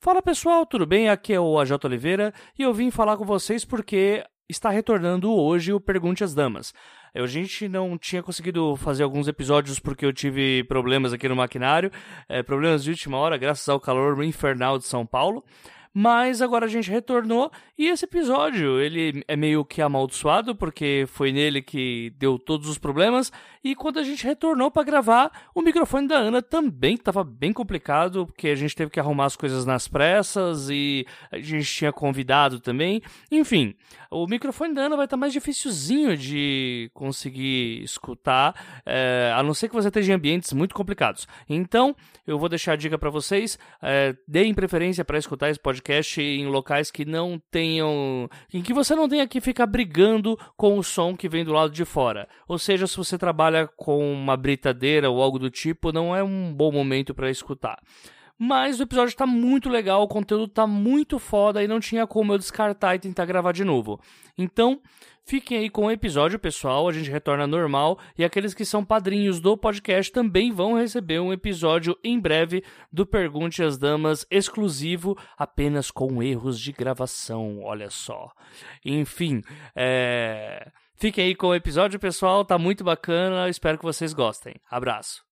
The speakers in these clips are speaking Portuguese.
Fala pessoal, tudo bem? Aqui é o AJ Oliveira e eu vim falar com vocês porque está retornando hoje o Pergunte às Damas. A gente não tinha conseguido fazer alguns episódios porque eu tive problemas aqui no maquinário, é, problemas de última hora, graças ao calor infernal de São Paulo. Mas agora a gente retornou e esse episódio ele é meio que amaldiçoado porque foi nele que deu todos os problemas e quando a gente retornou para gravar, o microfone da Ana também estava bem complicado porque a gente teve que arrumar as coisas nas pressas e a gente tinha convidado também. Enfim, o microfone da Ana vai estar tá mais dificilzinho de conseguir escutar, é, a não ser que você esteja em ambientes muito complicados. Então, eu vou deixar a dica para vocês, é, deem preferência para escutar esse podcast em locais que não tenham. em que você não tenha que ficar brigando com o som que vem do lado de fora. Ou seja, se você trabalha com uma britadeira ou algo do tipo, não é um bom momento para escutar. Mas o episódio está muito legal, o conteúdo está muito foda e não tinha como eu descartar e tentar gravar de novo. Então, Fiquem aí com o episódio, pessoal. A gente retorna normal. E aqueles que são padrinhos do podcast também vão receber um episódio em breve do Pergunte às Damas exclusivo, apenas com erros de gravação. Olha só. Enfim, é... fiquem aí com o episódio, pessoal. Tá muito bacana. Espero que vocês gostem. Abraço.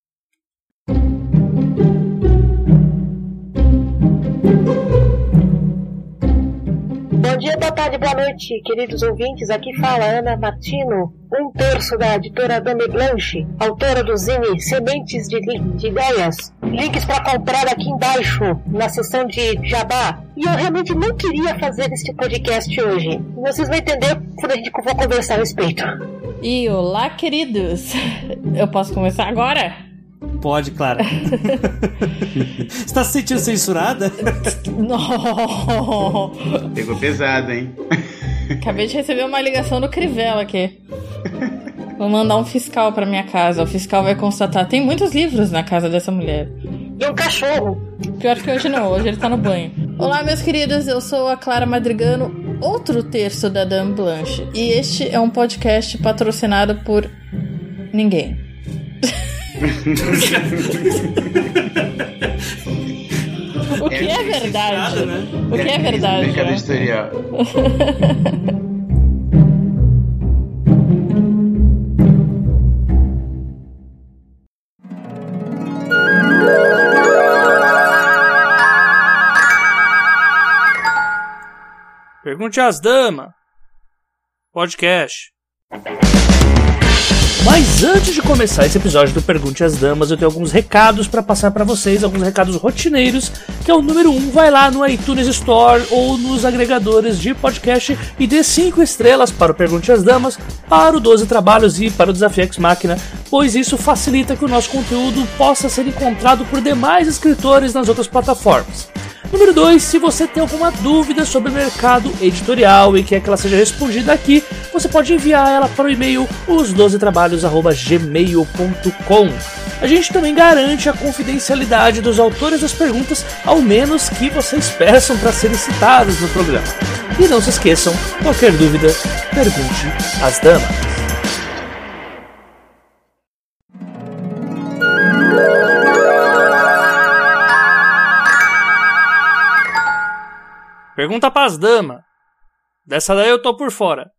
Bom dia, boa tarde, boa noite, queridos ouvintes. Aqui fala Ana Martino, um terço da editora Dame Blanche, autora do Zine Sementes de, de Ideias. Links para comprar aqui embaixo, na seção de Jabá. E eu realmente não queria fazer este podcast hoje. Vocês vão entender quando a gente for conversar a respeito. E olá, queridos. Eu posso começar agora? Pode, Clara. Você tá se sentindo censurada? Não. Pegou pesado, hein? Acabei de receber uma ligação do Crivella aqui. Vou mandar um fiscal pra minha casa. O fiscal vai constatar. Tem muitos livros na casa dessa mulher. E um cachorro. Pior que hoje não, hoje ele tá no banho. Olá, meus queridos, eu sou a Clara Madrigano, outro terço da Dame Blanche. E este é um podcast patrocinado por ninguém. O que é, é verdade? Né? O que é verdade? Mercado né? editorial. Pergunte às damas. Podcast. Mas antes de começar esse episódio do Pergunte às Damas, eu tenho alguns recados para passar para vocês, alguns recados rotineiros, que é o número 1, um, vai lá no iTunes Store ou nos agregadores de podcast e dê 5 estrelas para o Pergunte às Damas, para o 12 Trabalhos e para o Desafio X Máquina, pois isso facilita que o nosso conteúdo possa ser encontrado por demais escritores nas outras plataformas. Número 2, se você tem alguma dúvida sobre o mercado editorial e quer que ela seja respondida aqui, você pode enviar ela para o e-mail os12trabalhos@gmail.com. A gente também garante a confidencialidade dos autores das perguntas, ao menos que vocês peçam para serem citados no programa. E não se esqueçam, qualquer dúvida, pergunte às damas. Pergunta pras damas. Dessa daí eu tô por fora.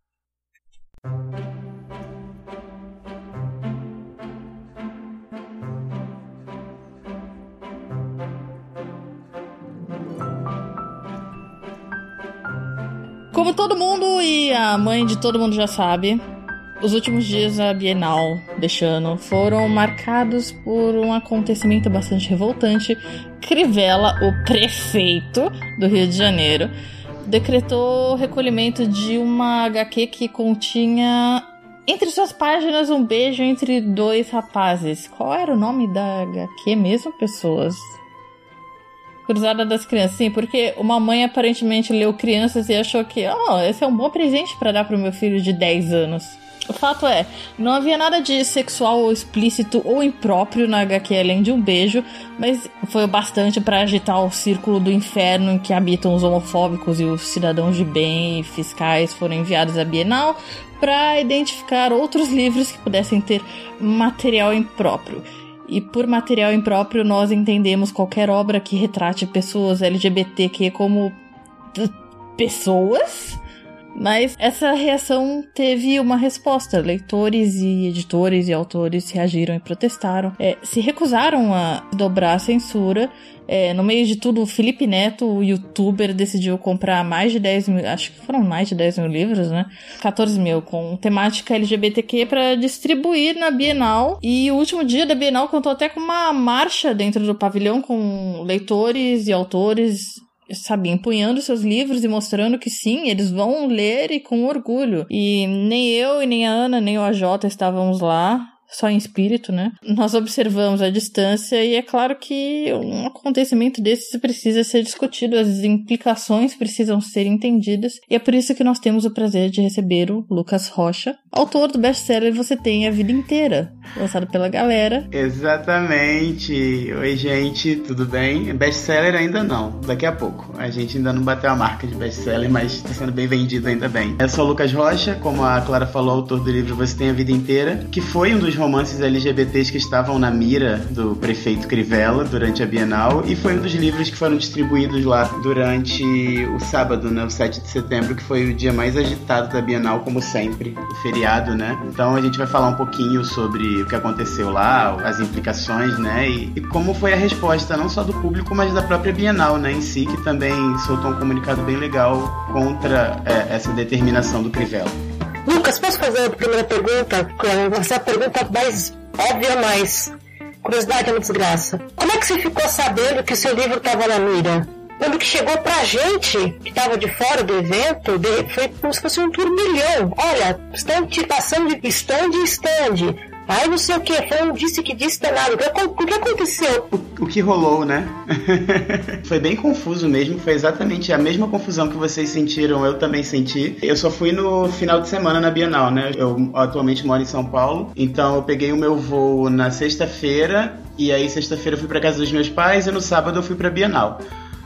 Como todo mundo e a mãe de todo mundo já sabe, os últimos dias da Bienal deste ano foram marcados por um acontecimento bastante revoltante. Crivella, o prefeito do Rio de Janeiro, decretou o recolhimento de uma HQ que continha entre suas páginas um beijo entre dois rapazes. Qual era o nome da HQ mesmo, pessoas? Cruzada das Crianças, sim, porque uma mãe aparentemente leu Crianças e achou que, oh, esse é um bom presente para dar pro meu filho de 10 anos. O fato é, não havia nada de sexual ou explícito ou impróprio na HQ além de um beijo, mas foi o bastante para agitar o círculo do inferno em que habitam os homofóbicos e os cidadãos de bem e fiscais foram enviados à Bienal para identificar outros livros que pudessem ter material impróprio. e por material impróprio nós entendemos qualquer obra que retrate pessoas LGBTQ como pessoas. Mas essa reação teve uma resposta. Leitores e editores e autores reagiram e protestaram. É, se recusaram a dobrar a censura. É, no meio de tudo, o Felipe Neto, o youtuber, decidiu comprar mais de 10 mil, acho que foram mais de 10 mil livros, né? 14 mil, com temática LGBTQ para distribuir na Bienal. E o último dia da Bienal contou até com uma marcha dentro do pavilhão com leitores e autores sabe, empunhando seus livros e mostrando que sim, eles vão ler e com orgulho. E nem eu, e nem a Ana, nem o AJ estávamos lá só em espírito, né? Nós observamos a distância e é claro que um acontecimento desses precisa ser discutido, as implicações precisam ser entendidas e é por isso que nós temos o prazer de receber o Lucas Rocha, autor do best-seller Você Tem a Vida Inteira, lançado pela galera. Exatamente. Oi, gente, tudo bem? Best-seller ainda não, daqui a pouco. A gente ainda não bateu a marca de best-seller, mas está sendo bem vendido ainda bem. Eu sou o Lucas Rocha, como a Clara falou, autor do livro Você Tem a Vida Inteira, que foi um dos romances LGBTs que estavam na mira do prefeito Crivella durante a Bienal e foi um dos livros que foram distribuídos lá durante o sábado, né, o 7 de setembro, que foi o dia mais agitado da Bienal, como sempre, o feriado, né? Então a gente vai falar um pouquinho sobre o que aconteceu lá, as implicações, né, e, e como foi a resposta não só do público, mas da própria Bienal, né, em si, que também soltou um comunicado bem legal contra é, essa determinação do Crivella. Lucas, posso fazer a primeira pergunta? Essa é a pergunta mais óbvia, mas curiosidade é uma desgraça. Como é que você ficou sabendo que seu livro estava na mira? Quando que chegou pra gente, que estava de fora do evento, foi como se fosse um turbilhão. Olha, estão te passando de stand em stand. Ai, não sei o que, um disse que disse danado. O que, o que aconteceu? O, o que rolou, né? foi bem confuso mesmo, foi exatamente a mesma confusão que vocês sentiram, eu também senti. Eu só fui no final de semana na Bienal, né? Eu atualmente moro em São Paulo, então eu peguei o meu voo na sexta-feira, e aí sexta-feira eu fui para casa dos meus pais e no sábado eu fui para Bienal.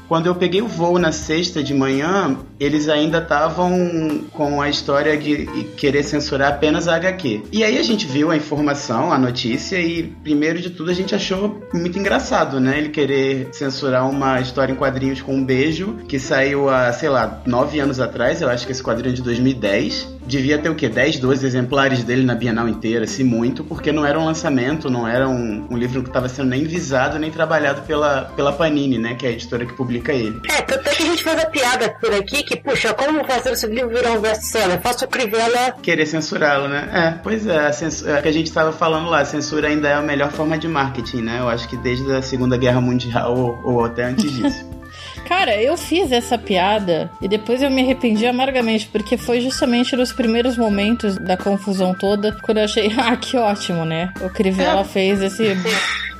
Quando eu peguei o voo na sexta de manhã, eles ainda estavam com a história de querer censurar apenas a HQ. E aí a gente viu a informação, a notícia, e primeiro de tudo a gente achou muito engraçado, né? Ele querer censurar uma história em quadrinhos com um beijo, que saiu há, sei lá, nove anos atrás, eu acho que esse quadrinho é de 2010 devia ter o quê? 10, 12 exemplares dele na Bienal inteira, se muito, porque não era um lançamento, não era um, um livro que estava sendo nem visado, nem trabalhado pela, pela Panini, né? Que é a editora que publica ele. É, tanto é que a gente faz a piada por aqui que, puxa, como fazer esse livro virar um best-seller? Faça o Crivella... Querer censurá-lo, né? É, pois é, a censura, é que a gente estava falando lá, a censura ainda é a melhor forma de marketing, né? Eu acho que desde a Segunda Guerra Mundial ou, ou até antes disso. Cara, eu fiz essa piada e depois eu me arrependi amargamente, porque foi justamente nos primeiros momentos da confusão toda, quando eu achei, ah, que ótimo, né? O Crivella é. fez esse,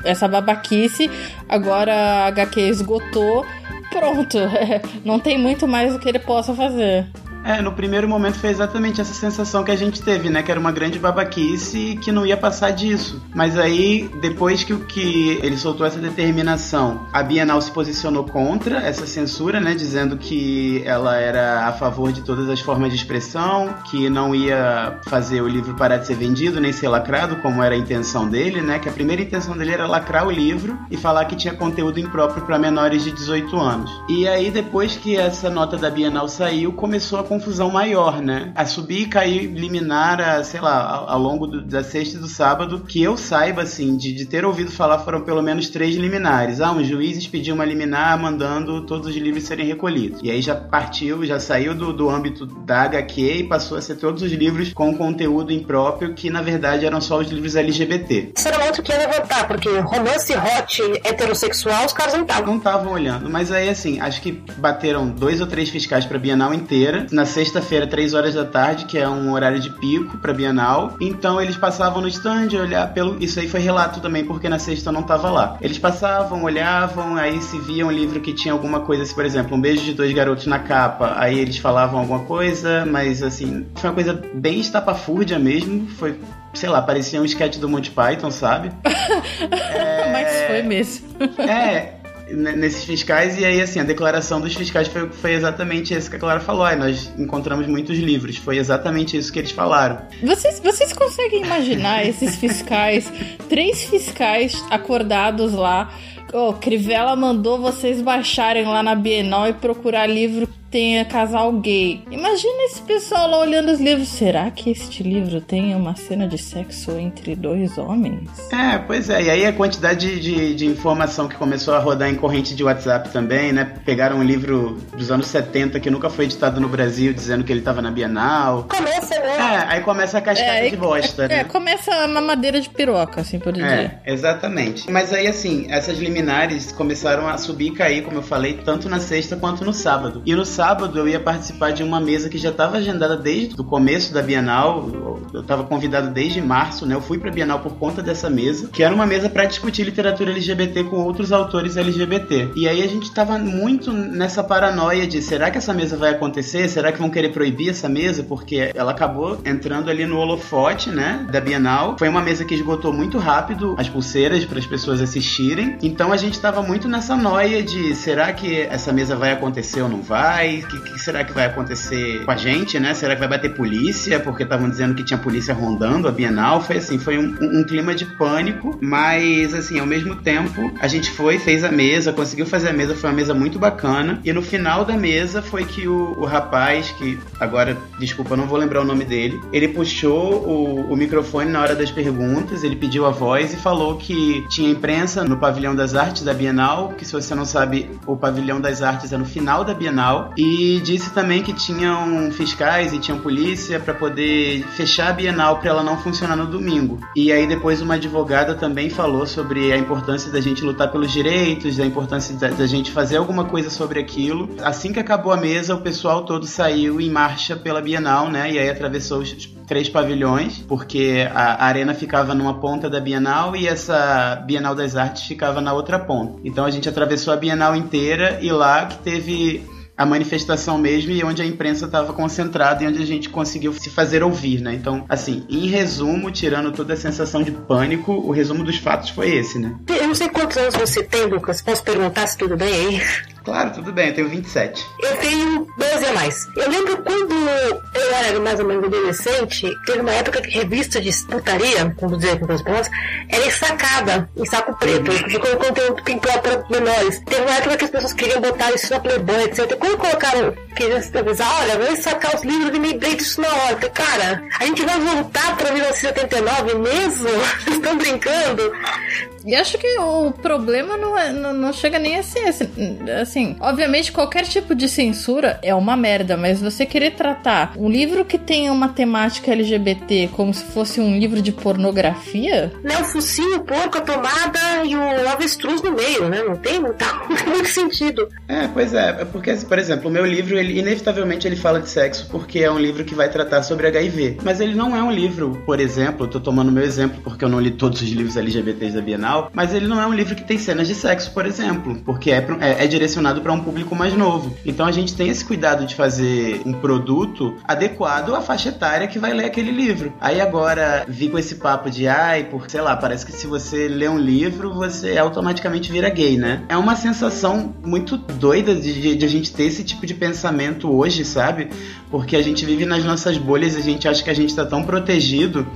essa babaquice, agora a HQ esgotou, pronto, não tem muito mais o que ele possa fazer. É, no primeiro momento foi exatamente essa sensação que a gente teve, né? Que era uma grande babaquice e que não ia passar disso. Mas aí, depois que, que ele soltou essa determinação, a Bienal se posicionou contra essa censura, né? Dizendo que ela era a favor de todas as formas de expressão, que não ia fazer o livro parar de ser vendido, nem ser lacrado, como era a intenção dele, né? Que a primeira intenção dele era lacrar o livro e falar que tinha conteúdo impróprio para menores de 18 anos. E aí, depois que essa nota da Bienal saiu, começou a confusão maior, né? A subir e cair liminar, a, sei lá, ao, longo do, da sexta e do sábado, que eu saiba, assim, de, de ter ouvido falar, foram pelo menos três liminares. Ah, um juiz pediu uma liminar mandando todos os livros serem recolhidos. E aí já partiu, já saiu do, do âmbito da HQ e passou a ser todos os livros com conteúdo impróprio, que na verdade eram só os livros LGBT. Isso era outro que ia levantar, porque romance hot heterossexual os caras não estavam. Não estavam olhando, mas aí assim, acho que bateram dois ou três fiscais pra Bienal inteira. Na sexta-feira, três horas da tarde, que é um horário de pico para Bienal. Então eles passavam no stand, olhar pelo. Isso aí foi relato também, porque na sexta eu não tava lá. Eles passavam, olhavam, aí se via um livro que tinha alguma coisa, assim, por exemplo, um beijo de dois garotos na capa, aí eles falavam alguma coisa, mas assim, foi uma coisa bem estapafúrdia mesmo. Foi sei lá, parecia um sketch do Monty Python, sabe? é... Mas foi mesmo. é, nesses fiscais, e aí, assim, a declaração dos fiscais foi, foi exatamente isso que a Clara falou. Aí nós encontramos muitos livros, foi exatamente isso que eles falaram. Vocês, vocês conseguem imaginar esses fiscais, três fiscais acordados lá oh, Crivella mandou vocês baixarem lá na Bienal e procurar livro tenha casal gay. Imagina esse pessoal lá olhando os livros. Será que este livro tem uma cena de sexo entre dois homens? É, pois é. E aí a quantidade de, de informação que começou a rodar em corrente de WhatsApp também, né? Pegaram um livro dos anos 70 que nunca foi editado no Brasil, dizendo que ele tava na Bienal. Começa, né? É, aí começa a cascata é, de bosta, é, né? É, começa a mamadeira de piroca, assim por dizer. É, exatamente. Mas aí, assim, essas liminares começaram a subir e cair, como eu falei, tanto na sexta quanto no sábado. E no sábado eu ia participar de uma mesa que já estava agendada desde o começo da Bienal. Eu estava convidado desde março, né? Eu fui para a Bienal por conta dessa mesa, que era uma mesa para discutir literatura LGBT com outros autores LGBT. E aí a gente estava muito nessa paranoia de será que essa mesa vai acontecer? Será que vão querer proibir essa mesa? Porque ela acabou entrando ali no holofote, né, da Bienal. Foi uma mesa que esgotou muito rápido as pulseiras para as pessoas assistirem. Então a gente estava muito nessa noia de será que essa mesa vai acontecer ou não vai? Que, que será que vai acontecer com a gente, né? Será que vai bater polícia? Porque estavam dizendo que tinha polícia rondando a Bienal. Foi assim, foi um, um, clima de pânico, mas assim, ao mesmo tempo, a gente foi, fez a mesa, conseguiu fazer a mesa, foi uma mesa muito bacana. E no final da mesa foi que o, o rapaz, que agora, desculpa, não vou lembrar o nome dele, ele puxou o, o microfone na hora das perguntas, ele pediu a voz e falou que tinha imprensa no Pavilhão das Artes da Bienal, que se você não sabe, o Pavilhão das Artes é no final da Bienal, e disse também que tinham fiscais e tinham polícia para poder fechar a Bienal para ela não funcionar no domingo. E aí depois uma advogada também falou sobre a importância da gente lutar pelos direitos, a importância da, da gente fazer alguma coisa sobre aquilo. Assim que acabou a mesa, o pessoal todo saiu em marcha pela Bienal, né? E aí atravessou os três pavilhões, porque a arena ficava numa ponta da Bienal e essa Bienal das Artes ficava na outra ponta. Então a gente atravessou a Bienal inteira e lá que teve a manifestação mesmo e onde a imprensa estava concentrada e onde a gente conseguiu se fazer ouvir, né? Então, assim, em resumo, tirando toda a sensação de pânico, o resumo dos fatos foi esse, né? Eu não sei quantos anos você tem, Lucas. Posso perguntar se tudo bem aí? Claro, tudo bem, eu tenho 27. Eu tenho 12 a mais. Eu lembro quando eu era mais ou menos adolescente, teve uma época que revista de putaria, como dizer com as palavras, era ensacada, em saco preto, ficou uhum. conteúdo pintor para menores. Teve uma época que as pessoas queriam botar isso na Playboy, etc. Quando colocaram, queriam se avisar, olha, vamos sacar os livros e me lembrei disso na hora. Cara, a gente vai voltar para 1979 mesmo? Vocês estão brincando? E acho que o problema não, é, não, não chega nem a ser assim, assim. Obviamente, qualquer tipo de censura é uma merda, mas você querer tratar um livro que tem uma temática LGBT como se fosse um livro de pornografia. Não, o focinho, o porco, a tomada e o avestruz no meio, né? Não tem, não tá muito sentido. É, pois é. é porque, por exemplo, o meu livro, ele inevitavelmente ele fala de sexo porque é um livro que vai tratar sobre HIV. Mas ele não é um livro, por exemplo, tô tomando meu exemplo porque eu não li todos os livros LGBTs da Bienal mas ele não é um livro que tem cenas de sexo, por exemplo, porque é, é, é direcionado para um público mais novo. Então a gente tem esse cuidado de fazer um produto adequado à faixa etária que vai ler aquele livro. Aí agora vi com esse papo de ai, por sei lá, parece que se você lê um livro, você automaticamente vira gay, né? É uma sensação muito doida de, de a gente ter esse tipo de pensamento hoje, sabe? Porque a gente vive nas nossas bolhas a gente acha que a gente tá tão protegido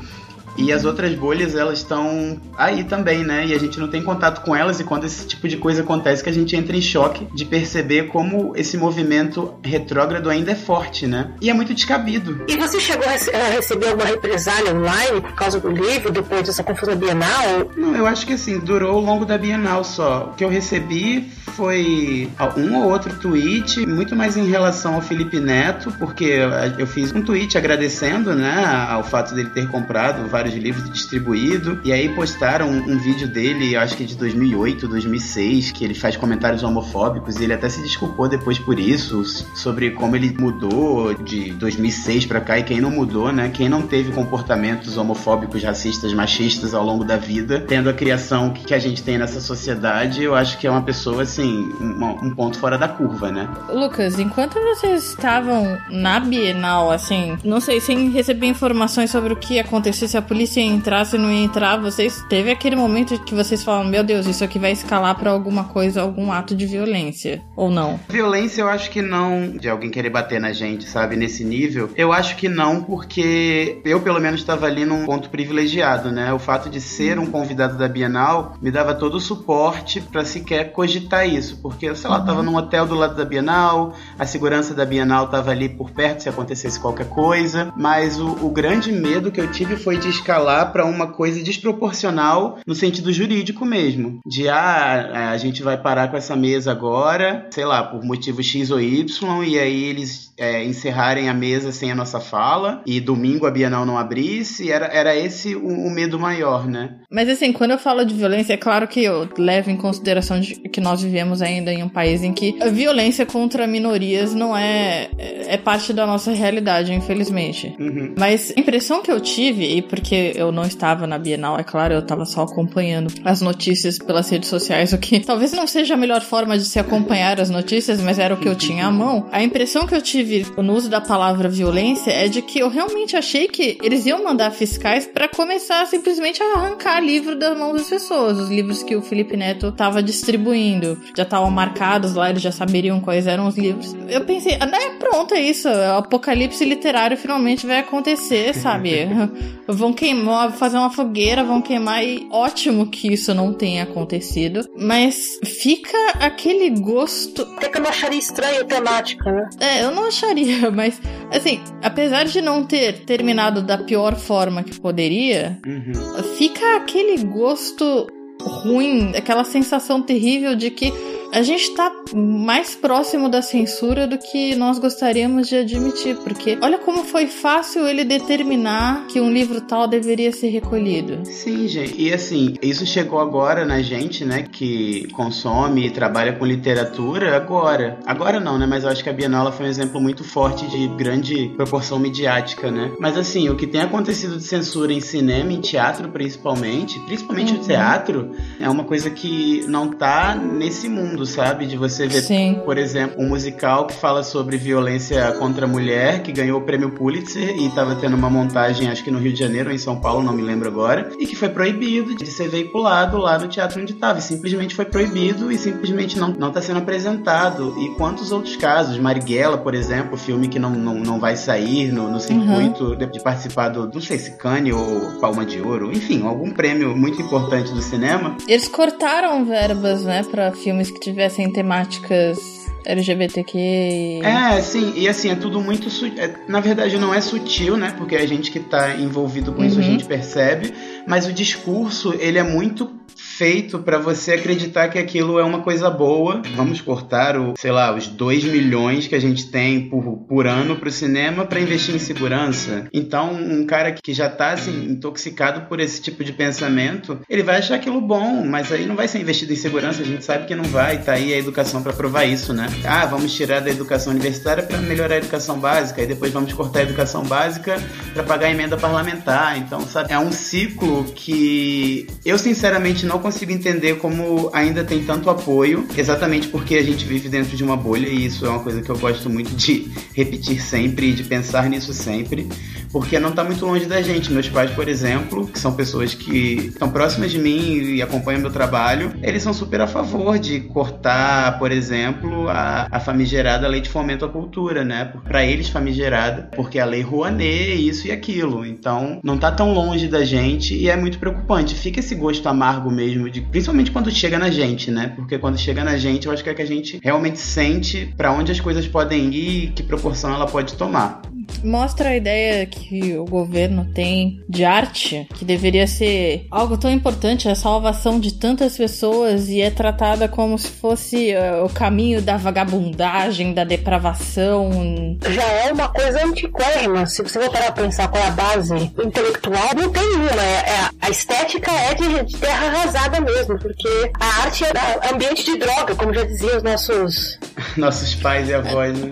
e as outras bolhas, elas estão aí também, né? E a gente não tem contato com elas, e quando esse tipo de coisa acontece, que a gente entra em choque de perceber como esse movimento retrógrado ainda é forte, né? E é muito descabido. E você chegou a receber alguma represália online por causa do livro, depois dessa confusão bienal? Não, eu acho que assim, durou ao longo da bienal só. O que eu recebi foi um ou outro tweet, muito mais em relação ao Felipe Neto, porque eu fiz um tweet agradecendo, né, ao fato dele ter comprado vários livros e distribuído, e aí postaram um, um vídeo dele, acho que de 2008, 2006, que ele faz comentários homofóbicos e ele até se desculpou depois por isso, sobre como ele mudou de 2006 para cá e quem não mudou, né? Quem não teve comportamentos homofóbicos, racistas, machistas ao longo da vida, tendo a criação que a gente tem nessa sociedade, eu acho que é uma pessoa assim um, um ponto fora da curva, né? Lucas, enquanto vocês estavam na Bienal, assim, não sei, sem receber informações sobre o que ia acontecer, se a polícia ia entrar, se não ia entrar, vocês teve aquele momento que vocês falam, meu Deus, isso aqui vai escalar para alguma coisa, algum ato de violência, ou não? Violência eu acho que não, de alguém querer bater na gente, sabe, nesse nível. Eu acho que não, porque eu pelo menos estava ali num ponto privilegiado, né? O fato de ser um convidado da Bienal me dava todo o suporte para sequer cogitar isso, porque, sei lá, uhum. tava num hotel do lado da Bienal, a segurança da Bienal tava ali por perto se acontecesse qualquer coisa, mas o, o grande medo que eu tive foi de escalar para uma coisa desproporcional no sentido jurídico mesmo, de ah, a gente vai parar com essa mesa agora, sei lá, por motivo X ou Y, e aí eles é, encerrarem a mesa sem a nossa fala, e domingo a Bienal não abrisse, era, era esse o, o medo maior, né? Mas assim, quando eu falo de violência, é claro que eu levo em consideração de, que nós vivemos ainda em um país em que a violência contra minorias não é, é parte da nossa realidade, infelizmente. Uhum. Mas a impressão que eu tive, e porque eu não estava na Bienal, é claro, eu estava só acompanhando as notícias pelas redes sociais, o que talvez não seja a melhor forma de se acompanhar as notícias, mas era o que eu tinha à mão. A impressão que eu tive no uso da palavra violência é de que eu realmente achei que eles iam mandar fiscais para começar simplesmente a arrancar livro das mãos das pessoas, os livros que o Felipe Neto estava distribuindo. Já estavam marcados lá, eles já saberiam quais eram os livros. Eu pensei, ah, né, pronto, é isso. O apocalipse literário finalmente vai acontecer, sabe? vão queimar, fazer uma fogueira, vão queimar e ótimo que isso não tenha acontecido. Mas fica aquele gosto. Até que eu não acharia estranha a temática, né? É, eu não acharia, mas assim, apesar de não ter terminado da pior forma que poderia, uhum. fica aquele gosto ruim, aquela sensação terrível de que a gente está mais próximo da censura do que nós gostaríamos de admitir, porque olha como foi fácil ele determinar que um livro tal deveria ser recolhido. Sim, gente. E assim, isso chegou agora na gente, né, que consome e trabalha com literatura agora. Agora não, né, mas eu acho que a Bienal foi um exemplo muito forte de grande proporção midiática, né? Mas assim, o que tem acontecido de censura em cinema, em teatro principalmente, principalmente uhum. o teatro, é uma coisa que não tá nesse mundo mundo, sabe? De você ver, Sim. por exemplo, um musical que fala sobre violência contra a mulher, que ganhou o prêmio Pulitzer e estava tendo uma montagem, acho que no Rio de Janeiro ou em São Paulo, não me lembro agora, e que foi proibido de ser veiculado lá no teatro onde estava. Simplesmente foi proibido e simplesmente não, não tá sendo apresentado. E quantos outros casos? Marighella, por exemplo, filme que não, não, não vai sair no, no circuito uhum. de, de, participar do, não sei se Cannes ou Palma de Ouro, enfim, algum prêmio muito importante do cinema. Eles cortaram verbas, né, para filmes que tivessem temáticas LGBTQ. É, sim, e assim, é tudo muito. É, na verdade, não é sutil, né? Porque a gente que tá envolvido com uhum. isso a uhum. gente percebe, mas o discurso, ele é muito feito para você acreditar que aquilo é uma coisa boa. Vamos cortar o, sei lá, os 2 milhões que a gente tem por, por ano pro cinema para investir em segurança. Então, um cara que já tá assim intoxicado por esse tipo de pensamento, ele vai achar aquilo bom, mas aí não vai ser investido em segurança, a gente sabe que não vai, tá aí a educação para provar isso, né? Ah, vamos tirar da educação universitária para melhorar a educação básica e depois vamos cortar a educação básica para pagar a emenda parlamentar. Então, sabe, é um ciclo que eu sinceramente não consigo consigo entender como ainda tem tanto apoio, exatamente porque a gente vive dentro de uma bolha e isso é uma coisa que eu gosto muito de repetir sempre e de pensar nisso sempre, porque não está muito longe da gente. Meus pais, por exemplo, que são pessoas que estão próximas de mim e acompanham meu trabalho, eles são super a favor de cortar, por exemplo, a, a famigerada lei de fomento à cultura, né? Para eles famigerada, porque a lei Rouanet, isso e aquilo. Então, não está tão longe da gente e é muito preocupante. Fica esse gosto amargo mesmo de, principalmente quando chega na gente, né? Porque quando chega na gente, eu acho que é que a gente realmente sente para onde as coisas podem ir que proporção ela pode tomar mostra a ideia que o governo tem de arte, que deveria ser algo tão importante, a salvação de tantas pessoas, e é tratada como se fosse uh, o caminho da vagabundagem, da depravação. Já é uma coisa antiquérrima. Se você voltar a pensar qual é a base intelectual, não tem uma. É, é, a estética é de, de terra arrasada mesmo, porque a arte é ambiente de droga, como já diziam os nossos. nossos pais e avós, né?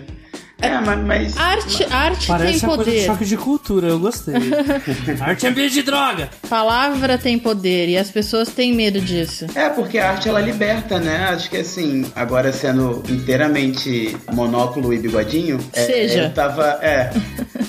É, mas. mas Arte, arte Parece tem poder. choque de cultura, eu gostei. Arte é ambiente de droga. Palavra tem poder e as pessoas têm medo disso. É, porque a arte ela liberta, né? Acho que assim, agora sendo inteiramente monóculo e bigodinho. é, Seja. eu tava. É.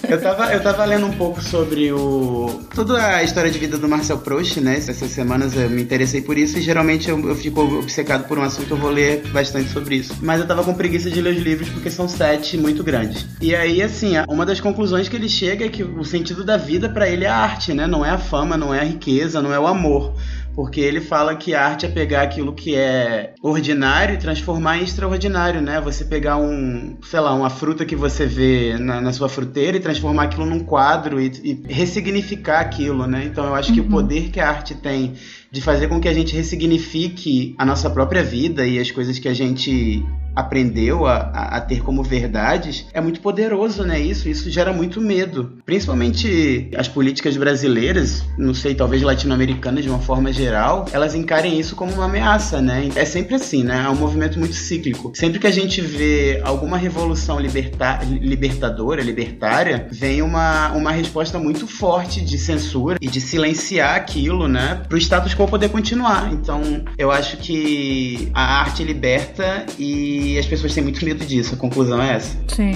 Eu tava, eu tava lendo um pouco sobre o. toda a história de vida do Marcel Proust, né? Essas semanas eu me interessei por isso e geralmente eu, eu fico obcecado por um assunto, eu vou ler bastante sobre isso. Mas eu tava com preguiça de ler os livros porque são sete muito grandes. E aí, assim, uma das conclusões que ele chega é que o sentido da vida pra ele é a arte, né? Não é a fama, não é a riqueza, não é o amor. Porque ele fala que a arte é pegar aquilo que é ordinário e transformar em extraordinário, né? Você pegar um, sei lá, uma fruta que você vê na, na sua fruteira e transformar aquilo num quadro e, e ressignificar aquilo, né? Então eu acho que o poder que a arte tem de fazer com que a gente ressignifique a nossa própria vida e as coisas que a gente aprendeu a, a, a ter como verdades é muito poderoso, né? Isso, isso gera muito medo. Principalmente as políticas brasileiras, não sei, talvez latino-americanas de uma forma geral, elas encarem isso como uma ameaça, né? É sempre assim, né? É um movimento muito cíclico. Sempre que a gente vê alguma revolução liberta libertadora, libertária, vem uma, uma resposta muito forte de censura e de silenciar aquilo, né? Para o status quo poder continuar. Então, eu acho que a arte liberta e as pessoas têm muito medo disso. A conclusão é essa. Sim.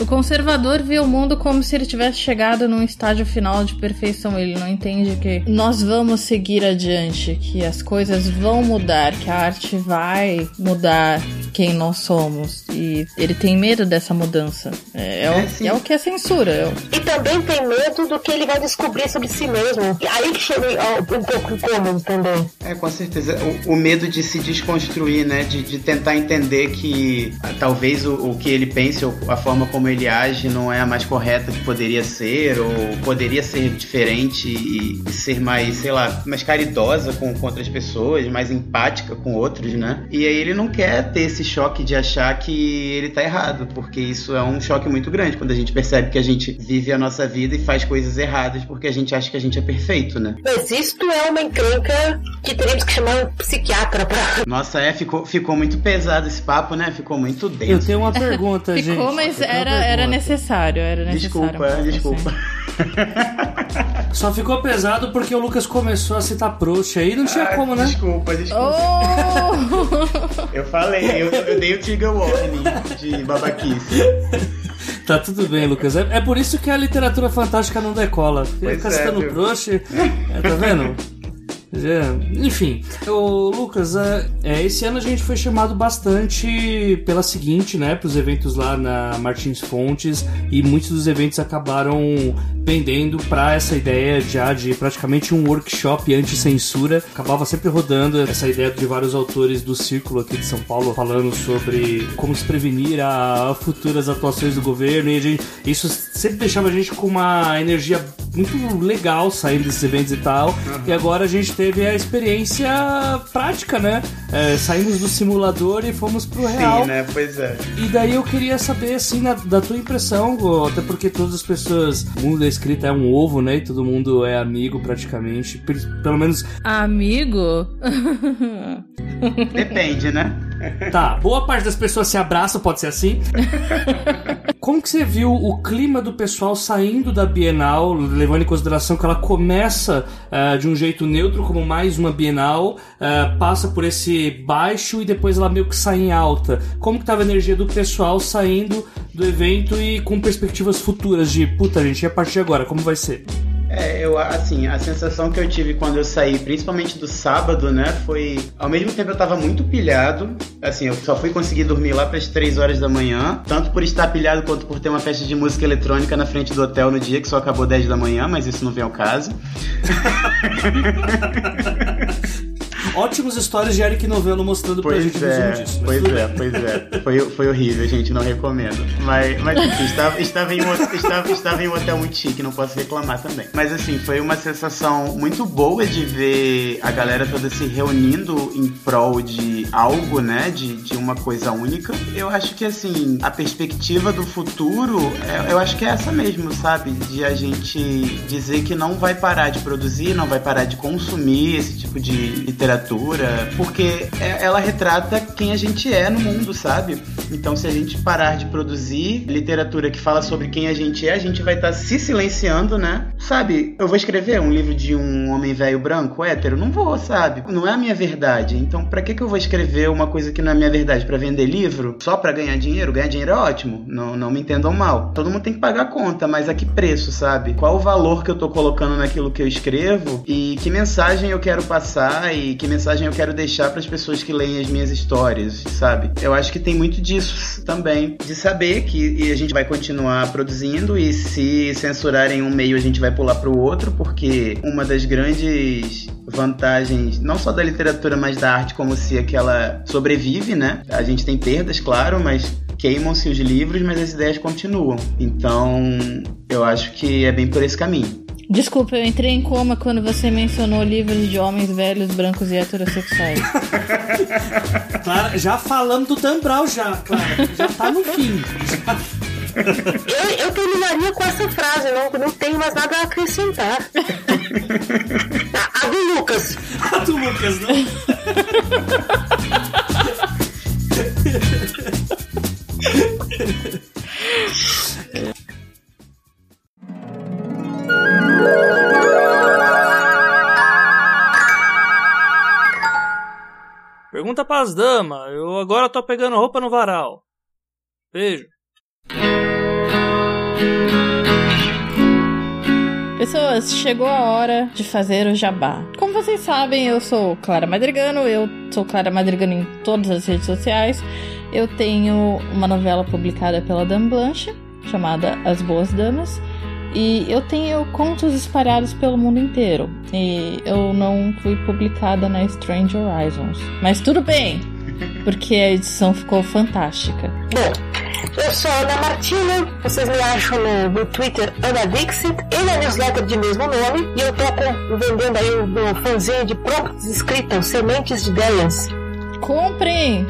O conservador vê o mundo como se ele tivesse chegado num estágio final de perfeição. Ele não entende que nós vamos seguir adiante, que as coisas vão mudar, que a arte vai mudar quem nós somos. E ele tem medo dessa mudança. É, é, É, o, é o que é censura. É o- E também tem medo do que ele vai descobrir sobre si mesmo. Aí que chega um pouco incômodo também. É, com certeza. O, o medo de se desconstruir, né? De, de tentar entender que ah, talvez o, o que ele pense ou a forma como ele age não é a mais correta que poderia ser, ou poderia ser diferente e, e ser mais, sei lá, mais caridosa com, com outras pessoas, mais empática com outros, né? E aí ele não quer ter esse choque de achar que ele tá errado, porque isso é um choque muito grande quando a gente percebe que a gente vive a nossa vida e faz coisas erradas porque a gente acha que a gente é perfeito, né? Mas isto é uma encrenca que teremos que chamar um psiquiatra pra. Nossa, é, ficou, ficou muito pesado esse papo, né? Ficou muito Eu denso. tenho uma pergunta, gente. Ficou, mas Eu era, era necessário. Era necessário. Desculpa, pouco, desculpa. Só ficou pesado porque o Lucas começou a citar Proust aí, não tinha Ah, como, né? Desculpa, desculpa. Oh! Eu falei, eu, eu dei o trigger warning de babaquice. Tá tudo bem, Lucas. É, é por isso que a literatura fantástica não decola. Fica é, citando? Proust, é, tá vendo? É, Enfim, o Lucas, é, é, esse ano a gente foi chamado bastante pela seguinte, né, para os eventos lá na Martins Fontes e muitos dos eventos acabaram pendendo para essa ideia já de praticamente um workshop anti-censura. Acabava sempre rodando essa ideia de vários autores do círculo aqui de São Paulo falando sobre como se prevenir a, futuras atuações do governo e a gente, isso sempre deixava a gente com uma energia muito legal saindo desses eventos e tal. E agora a gente teve a experiência prática, né? É, saímos do simulador e fomos pro real. Sim, né? Pois é. E daí eu queria saber, assim, na- da tua impressão, até porque todas as pessoas, mundo da escrita é um ovo, né? E todo mundo é amigo praticamente. Pe- Pelo menos, Amigo? Depende, né? Tá, boa parte das pessoas se abraçam, pode ser assim. Como que você viu o clima do pessoal saindo da Bienal, levando em consideração que ela começa ah, de um jeito neutro, como mais uma Bienal, ah, passa por esse baixo e depois ela meio que sai em alta? Como que tava a energia do pessoal saindo do evento e com perspectivas futuras de, puta gente, e a partir de agora, como vai ser? É, eu, assim, a sensação que eu tive quando eu saí, principalmente do sábado, né, foi... Ao mesmo tempo eu tava muito pilhado, assim, eu só fui conseguir dormir lá pras 3 horas da manhã, tanto por estar pilhado quanto por ter uma festa de música eletrônica na frente do hotel no dia, que só acabou 10 da manhã, mas isso não vem ao caso. Ótimas histórias de Eric Novello mostrando pra gente Pois o resumo é, disso. mas pois é, bem. pois é. Foi, foi horrível, gente, não recomendo. Mas, mas enfim, estava, estava, em um, estava, estava em um hotel muito chique, não posso reclamar também. Mas assim, foi uma sensação muito boa de ver a galera toda se reunindo em prol de algo, né? De, de uma coisa única. Eu acho que assim, a perspectiva do futuro, é- eu acho que é essa mesmo, sabe? De a gente dizer que não vai parar de produzir, não vai parar de consumir esse tipo de literatura, porque é- ela retrata quem a gente é no mundo, sabe? Então, se a gente parar de produzir literatura que fala sobre quem a gente é, a gente vai estar tá se silenciando, né? Sabe, eu vou escrever um livro de um homem velho branco, hétero? Não vou, sabe? Não é a minha verdade. Então, para que, que eu vou escrever uma coisa que não é a minha verdade? para vender livro? Só para ganhar dinheiro? Ganhar dinheiro é ótimo, não, não me entendam mal. Todo mundo tem que pagar a conta, mas a que preço, sabe? Qual o valor que eu tô colocando naquilo que eu escrevo e que mensagem eu quero passar e que mensagem eu quero deixar para as pessoas que leem as minhas histórias, sabe? Eu acho que tem muito disso também, de saber que a gente vai continuar produzindo e se censurarem um meio a gente vai pular para o outro, porque uma das grandes vantagens, não só da literatura, mas da arte, como se aquela sobrevive, né? A gente tem perdas, claro, mas queimam-se os livros, mas as ideias continuam. Então, eu acho que é bem por esse caminho. Desculpa, eu entrei em coma quando você mencionou livros de homens velhos, brancos e heterossexuais. Clara, já falando do Dan Brown já, Clara. Já tá no fim. Já... Eu, eu, terminaria com essa frase, não, não tenho mais nada a acrescentar. a, a do Lucas. A do Lucas, né? Pergunta pras damas. Eu agora tô pegando roupa no varal. Beijo. Pessoas, chegou a hora de fazer o jabá. Como vocês sabem, eu sou Clara Madrigano, eu sou Clara Madrigano em todas as redes sociais. Eu tenho uma novela publicada pela Dame Blanche, chamada As Boas Damas. E eu tenho contos espalhados pelo mundo inteiro. E eu não fui publicada na Strange Horizons. Mas tudo bem, porque a edição ficou fantástica. Bom, eu sou a Ana Martina, vocês me acham no, no Twitter Ana Dixit e na newsletter de mesmo nome. E eu tô com, vendendo aí o meu fanzinho de prompts escritos, sementes de ideias. Comprem!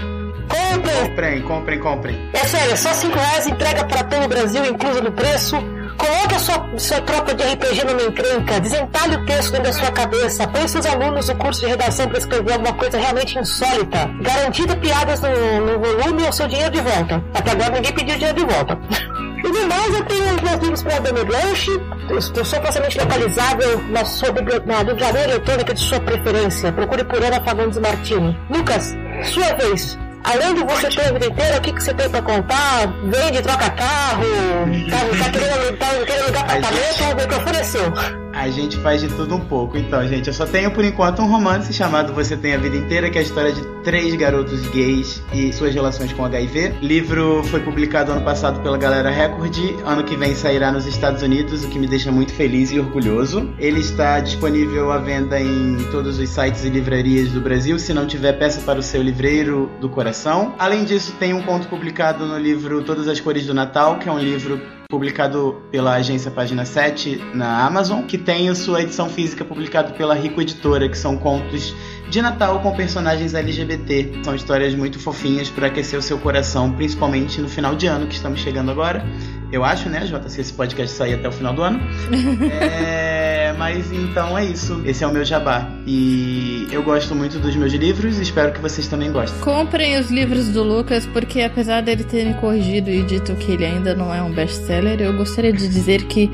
Comprem! Comprem, comprem, comprem. É sério, só 5 reais, entrega para todo o Brasil, incluso no preço. Coloque a sua, sua tropa de RPG numa encrenca, desentalhe o texto dentro da sua cabeça, põe seus alunos no curso de redação para escrever alguma coisa realmente insólita. Garantida piadas no, no volume ou seu dinheiro de volta. Até agora ninguém pediu dinheiro de volta. E demais, eu tenho os meus livros para Dani Blanche, eu sou facilmente localizável na, sua, na eletrônica de sua preferência. Procure por Ana Fagundes Martini. Lucas, sua vez. Além de você ter a vida inteira, o que, que você tem pra contar? Vende, troca carro, tá, tá querendo, tá querendo alugar apartamento, o microfone é seu. A gente faz de tudo um pouco. Então, gente, eu só tenho por enquanto um romance chamado Você Tem a Vida Inteira, que é a história de três garotos gays e suas relações com HIV. O livro foi publicado ano passado pela Galera Record. Ano que vem sairá nos Estados Unidos, o que me deixa muito feliz e orgulhoso. Ele está disponível à venda em todos os sites e livrarias do Brasil. Se não tiver, peça para o seu livreiro do coração. Além disso, tem um conto publicado no livro Todas as Cores do Natal, que é um livro publicado pela agência Página 7 na Amazon, que tem a sua edição física publicada pela Rico Editora, que são contos de Natal com personagens LGBT. São histórias muito fofinhas para aquecer o seu coração, principalmente no final de ano que estamos chegando agora. Eu acho, né, Jota, se esse podcast sair até o final do ano. é, mas então é isso. Esse é o meu jabá. E eu gosto muito dos meus livros e espero que vocês também gostem. Comprem os livros do Lucas, porque apesar dele ter me corrigido e dito que ele ainda não é um best-seller, eu gostaria de dizer que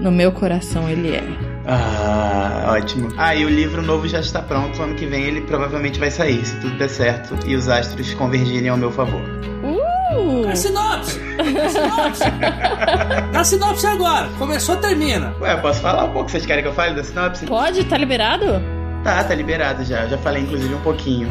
no meu coração ele é. Ah, ótimo. Ah, e o livro novo já está pronto. Ano que vem ele provavelmente vai sair, se tudo der certo e os astros convergirem ao meu favor. Uh! A sinopse! A sinopse! a sinopse agora! Começou, termina! Ué, posso falar um pouco? Vocês querem que eu fale da sinopse? Pode, tá liberado? Tá, tá liberado já. Já falei inclusive um pouquinho.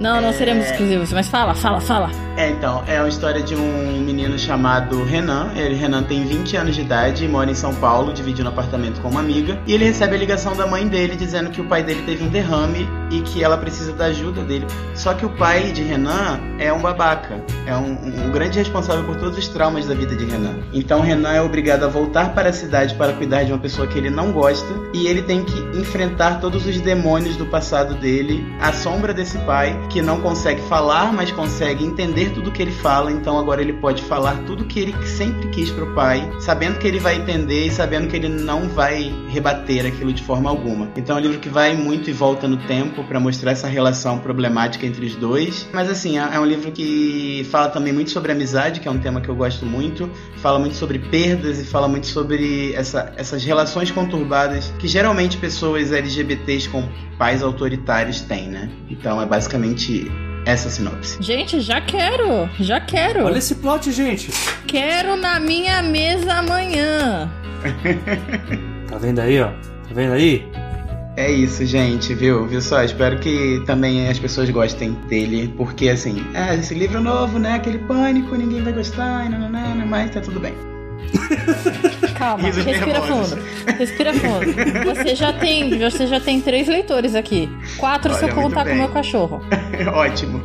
Não, não é... seremos exclusivos, mas fala, fala, fala. É, então, é uma história de um menino chamado Renan. Ele, Renan tem 20 anos de idade, mora em São Paulo, dividindo apartamento com uma amiga. E ele recebe a ligação da mãe dele dizendo que o pai dele teve um derrame e que ela precisa da ajuda dele. Só que o pai de Renan é um babaca, é um, um, um grande responsável por todos os traumas da vida de Renan. Então Renan é obrigado a voltar para a cidade para cuidar de uma pessoa que ele não gosta e ele tem que enfrentar todos os demônios do passado dele, a sombra desse pai que não consegue falar, mas consegue entender tudo que ele fala. Então agora ele pode falar tudo que ele sempre quis pro pai, sabendo que ele vai entender e sabendo que ele não vai rebater aquilo de forma alguma. Então é um livro que vai muito e volta no tempo para mostrar essa relação problemática entre os dois. Mas assim, é, é um livro que fala também muito sobre amizade, que é um tema que eu gosto muito. Fala muito sobre perdas e fala muito sobre essa, essas relações conturbadas que geralmente pessoas LGBTs com pais autoritários têm, né? Então é basicamente essa sinopse. Gente, já quero, já quero. Olha esse plot, gente. Quero na minha mesa amanhã. Tá vendo aí, ó? Tá vendo aí? É isso, gente, viu? Viu só? Espero que também as pessoas gostem dele, porque assim, é, esse livro novo, né? Aquele pânico, ninguém vai gostar, nananana, mas tá tudo bem. Calma, Risos respira nervosos. fundo. Respira fundo. Você já tem, você já tem três leitores aqui. Quatro se eu contar com o meu cachorro. Ótimo.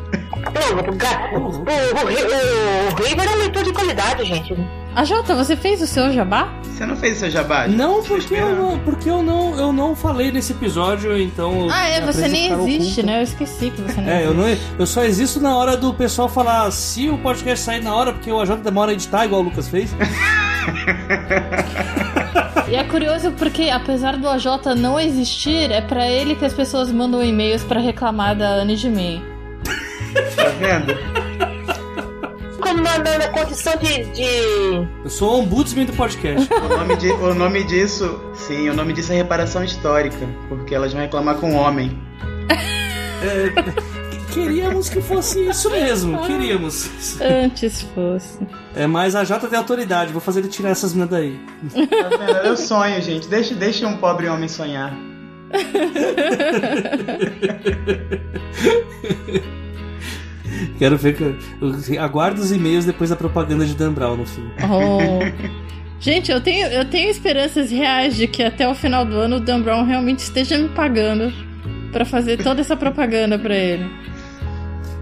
Não, o, o, é leitor de qualidade, gente. A Jota, você fez o seu jabá? Você não fez o seu jabá? Não, porque eu não, porque eu não, eu não falei nesse episódio, então. Ah, é, você nem existe, oculta. né? Eu esqueci que você nem É, eu, existe. não, eu só existo na hora do pessoal falar se o podcast sair na hora, porque o AJ demora a editar, igual o Lucas fez. E é curioso porque, apesar do AJ não existir, é pra ele que as pessoas mandam e-mails pra reclamar da Anne de mim. Tá vendo? Como na, na, na condição de, de. Eu sou o ombudsman do podcast. O nome, de, o nome disso, sim, o nome disso é reparação histórica, porque elas vão reclamar com o homem. Queríamos que fosse isso mesmo, queríamos. Antes fosse. É, mas a Jota tem autoridade, vou fazer ele tirar essas meninas daí. Tá? Eu sonho, gente. Deixa, deixa um pobre homem sonhar. Quero ver que. eu- Aguardo os e-mails depois da propaganda de Dan Brown no fim. Oh. Gente, eu tenho, eu tenho esperanças reais de que até o final do ano o Dan Brown realmente esteja me pagando pra fazer toda essa propaganda pra ele.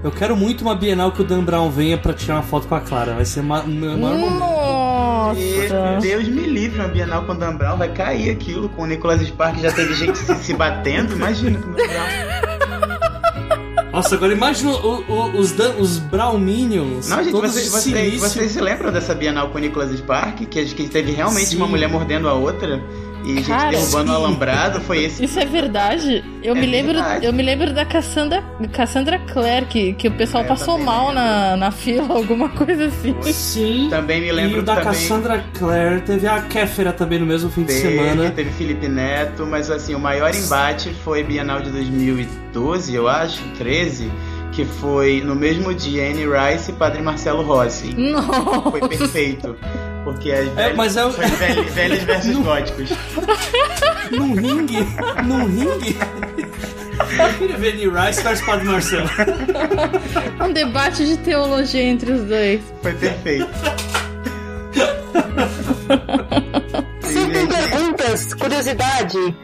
Eu quero muito uma Bienal que o Dan Brown venha pra tirar uma foto com a Clara. Vai ser o meu maior momento. Nossa! Deus me livre, uma Bienal com o Dan Brown, vai cair aquilo. Com o Nicholas Spark já teve gente se, se batendo, imagina com o Dan Brown. Nossa, agora imagina o- o- os, Dan, os Brown Minions. Não, gente, todos vocês, vocês, vocês se lembram dessa Bienal com o Nicholas Spark? Que, que teve realmente Sim. uma mulher mordendo a outra e gente Cara, derrubando o alambrado? Foi esse. Isso é verdade? Eu É me lembro, verdade. eu me lembro da Cassandra, Cassandra Clare, que, que o pessoal É, passou mal na, na fila, alguma coisa assim. Sim. Também me E lembro o da também. Cassandra Clare teve a Kéfera também no mesmo fim de Teve, semana. teve Felipe Neto, mas assim, o maior embate foi Bienal de 2012, eu acho, 13, que foi no mesmo dia Anne Rice e Padre Marcelo Rossi. Não! Foi perfeito. Porque as velhas, mas é o- foi velhos, velhos versus góticos. Num ringue. Num ringue. Eu queria ver Neil Rice versus Padre Marcelo. Um debate de teologia entre os dois. Foi perfeito. Se tem perguntas, curiosidade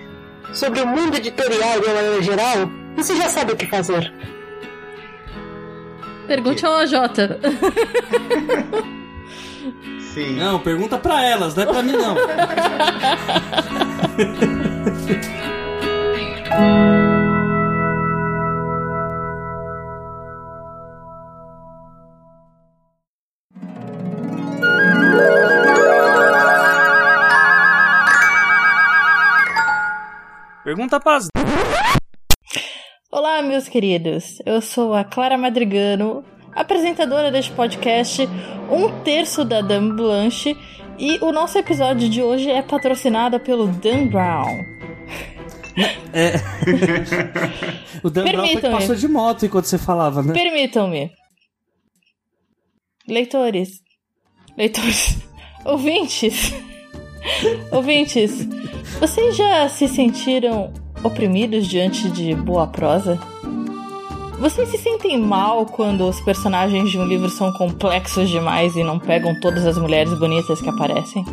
sobre o mundo editorial de uma maneira geral, você já sabe o que fazer. Pergunte ao AJ. Sim. Não, pergunta pra elas, não é pra mim não. Pergunta pras. Olá, meus queridos. Eu sou a Clara Madrigano, apresentadora deste podcast, um terço da Dan Blanche, e o nosso episódio de hoje é patrocinado pelo Dan Brown. O Dan Brown foi passou de moto enquanto você falava, né? Permitam-me. Leitores. Leitores. Ouvintes. Ouvintes. Vocês já se sentiram oprimidos diante de boa prosa? Vocês se sentem mal quando os personagens de um livro são complexos demais e não pegam todas as mulheres bonitas que aparecem?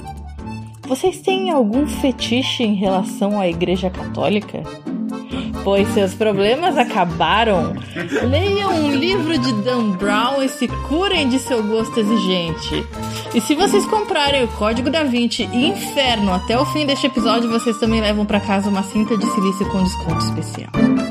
Vocês têm algum fetiche em relação à Igreja Católica? Pois seus problemas acabaram. Leiam um livro de Dan Brown e se curem de seu gosto exigente. E se vocês comprarem o Código da Vinci e Inferno até o fim deste episódio, vocês também levam para casa uma cinta de silício com desconto especial.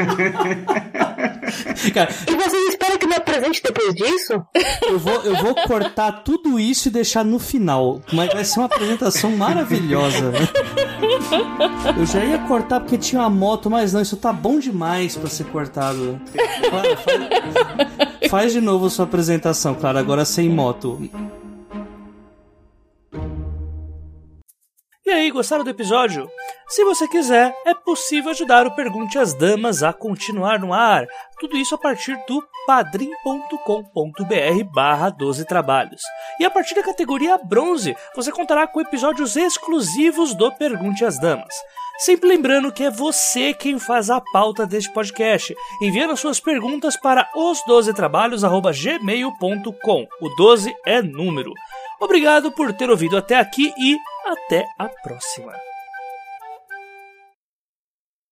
Cara, e vocês esperam que me apresente depois disso? Eu vou, eu vou cortar tudo isso e deixar no final. Mas vai ser uma apresentação maravilhosa. Eu já ia cortar porque tinha uma moto, mas não, isso tá bom demais para ser cortado. faz, faz de novo a sua apresentação, claro, agora sem moto. E aí, gostaram do episódio? Se você quiser, é possível ajudar o Pergunte às Damas a continuar no ar. Tudo isso a partir do padrim.com.br barra 12 trabalhos. E a partir da categoria bronze, você contará com episódios exclusivos do Pergunte às Damas. Sempre lembrando que é você quem faz a pauta deste podcast, enviando suas perguntas para os12trabalhos.gmail.com. O 12 é número. Obrigado por ter ouvido até aqui e até a próxima.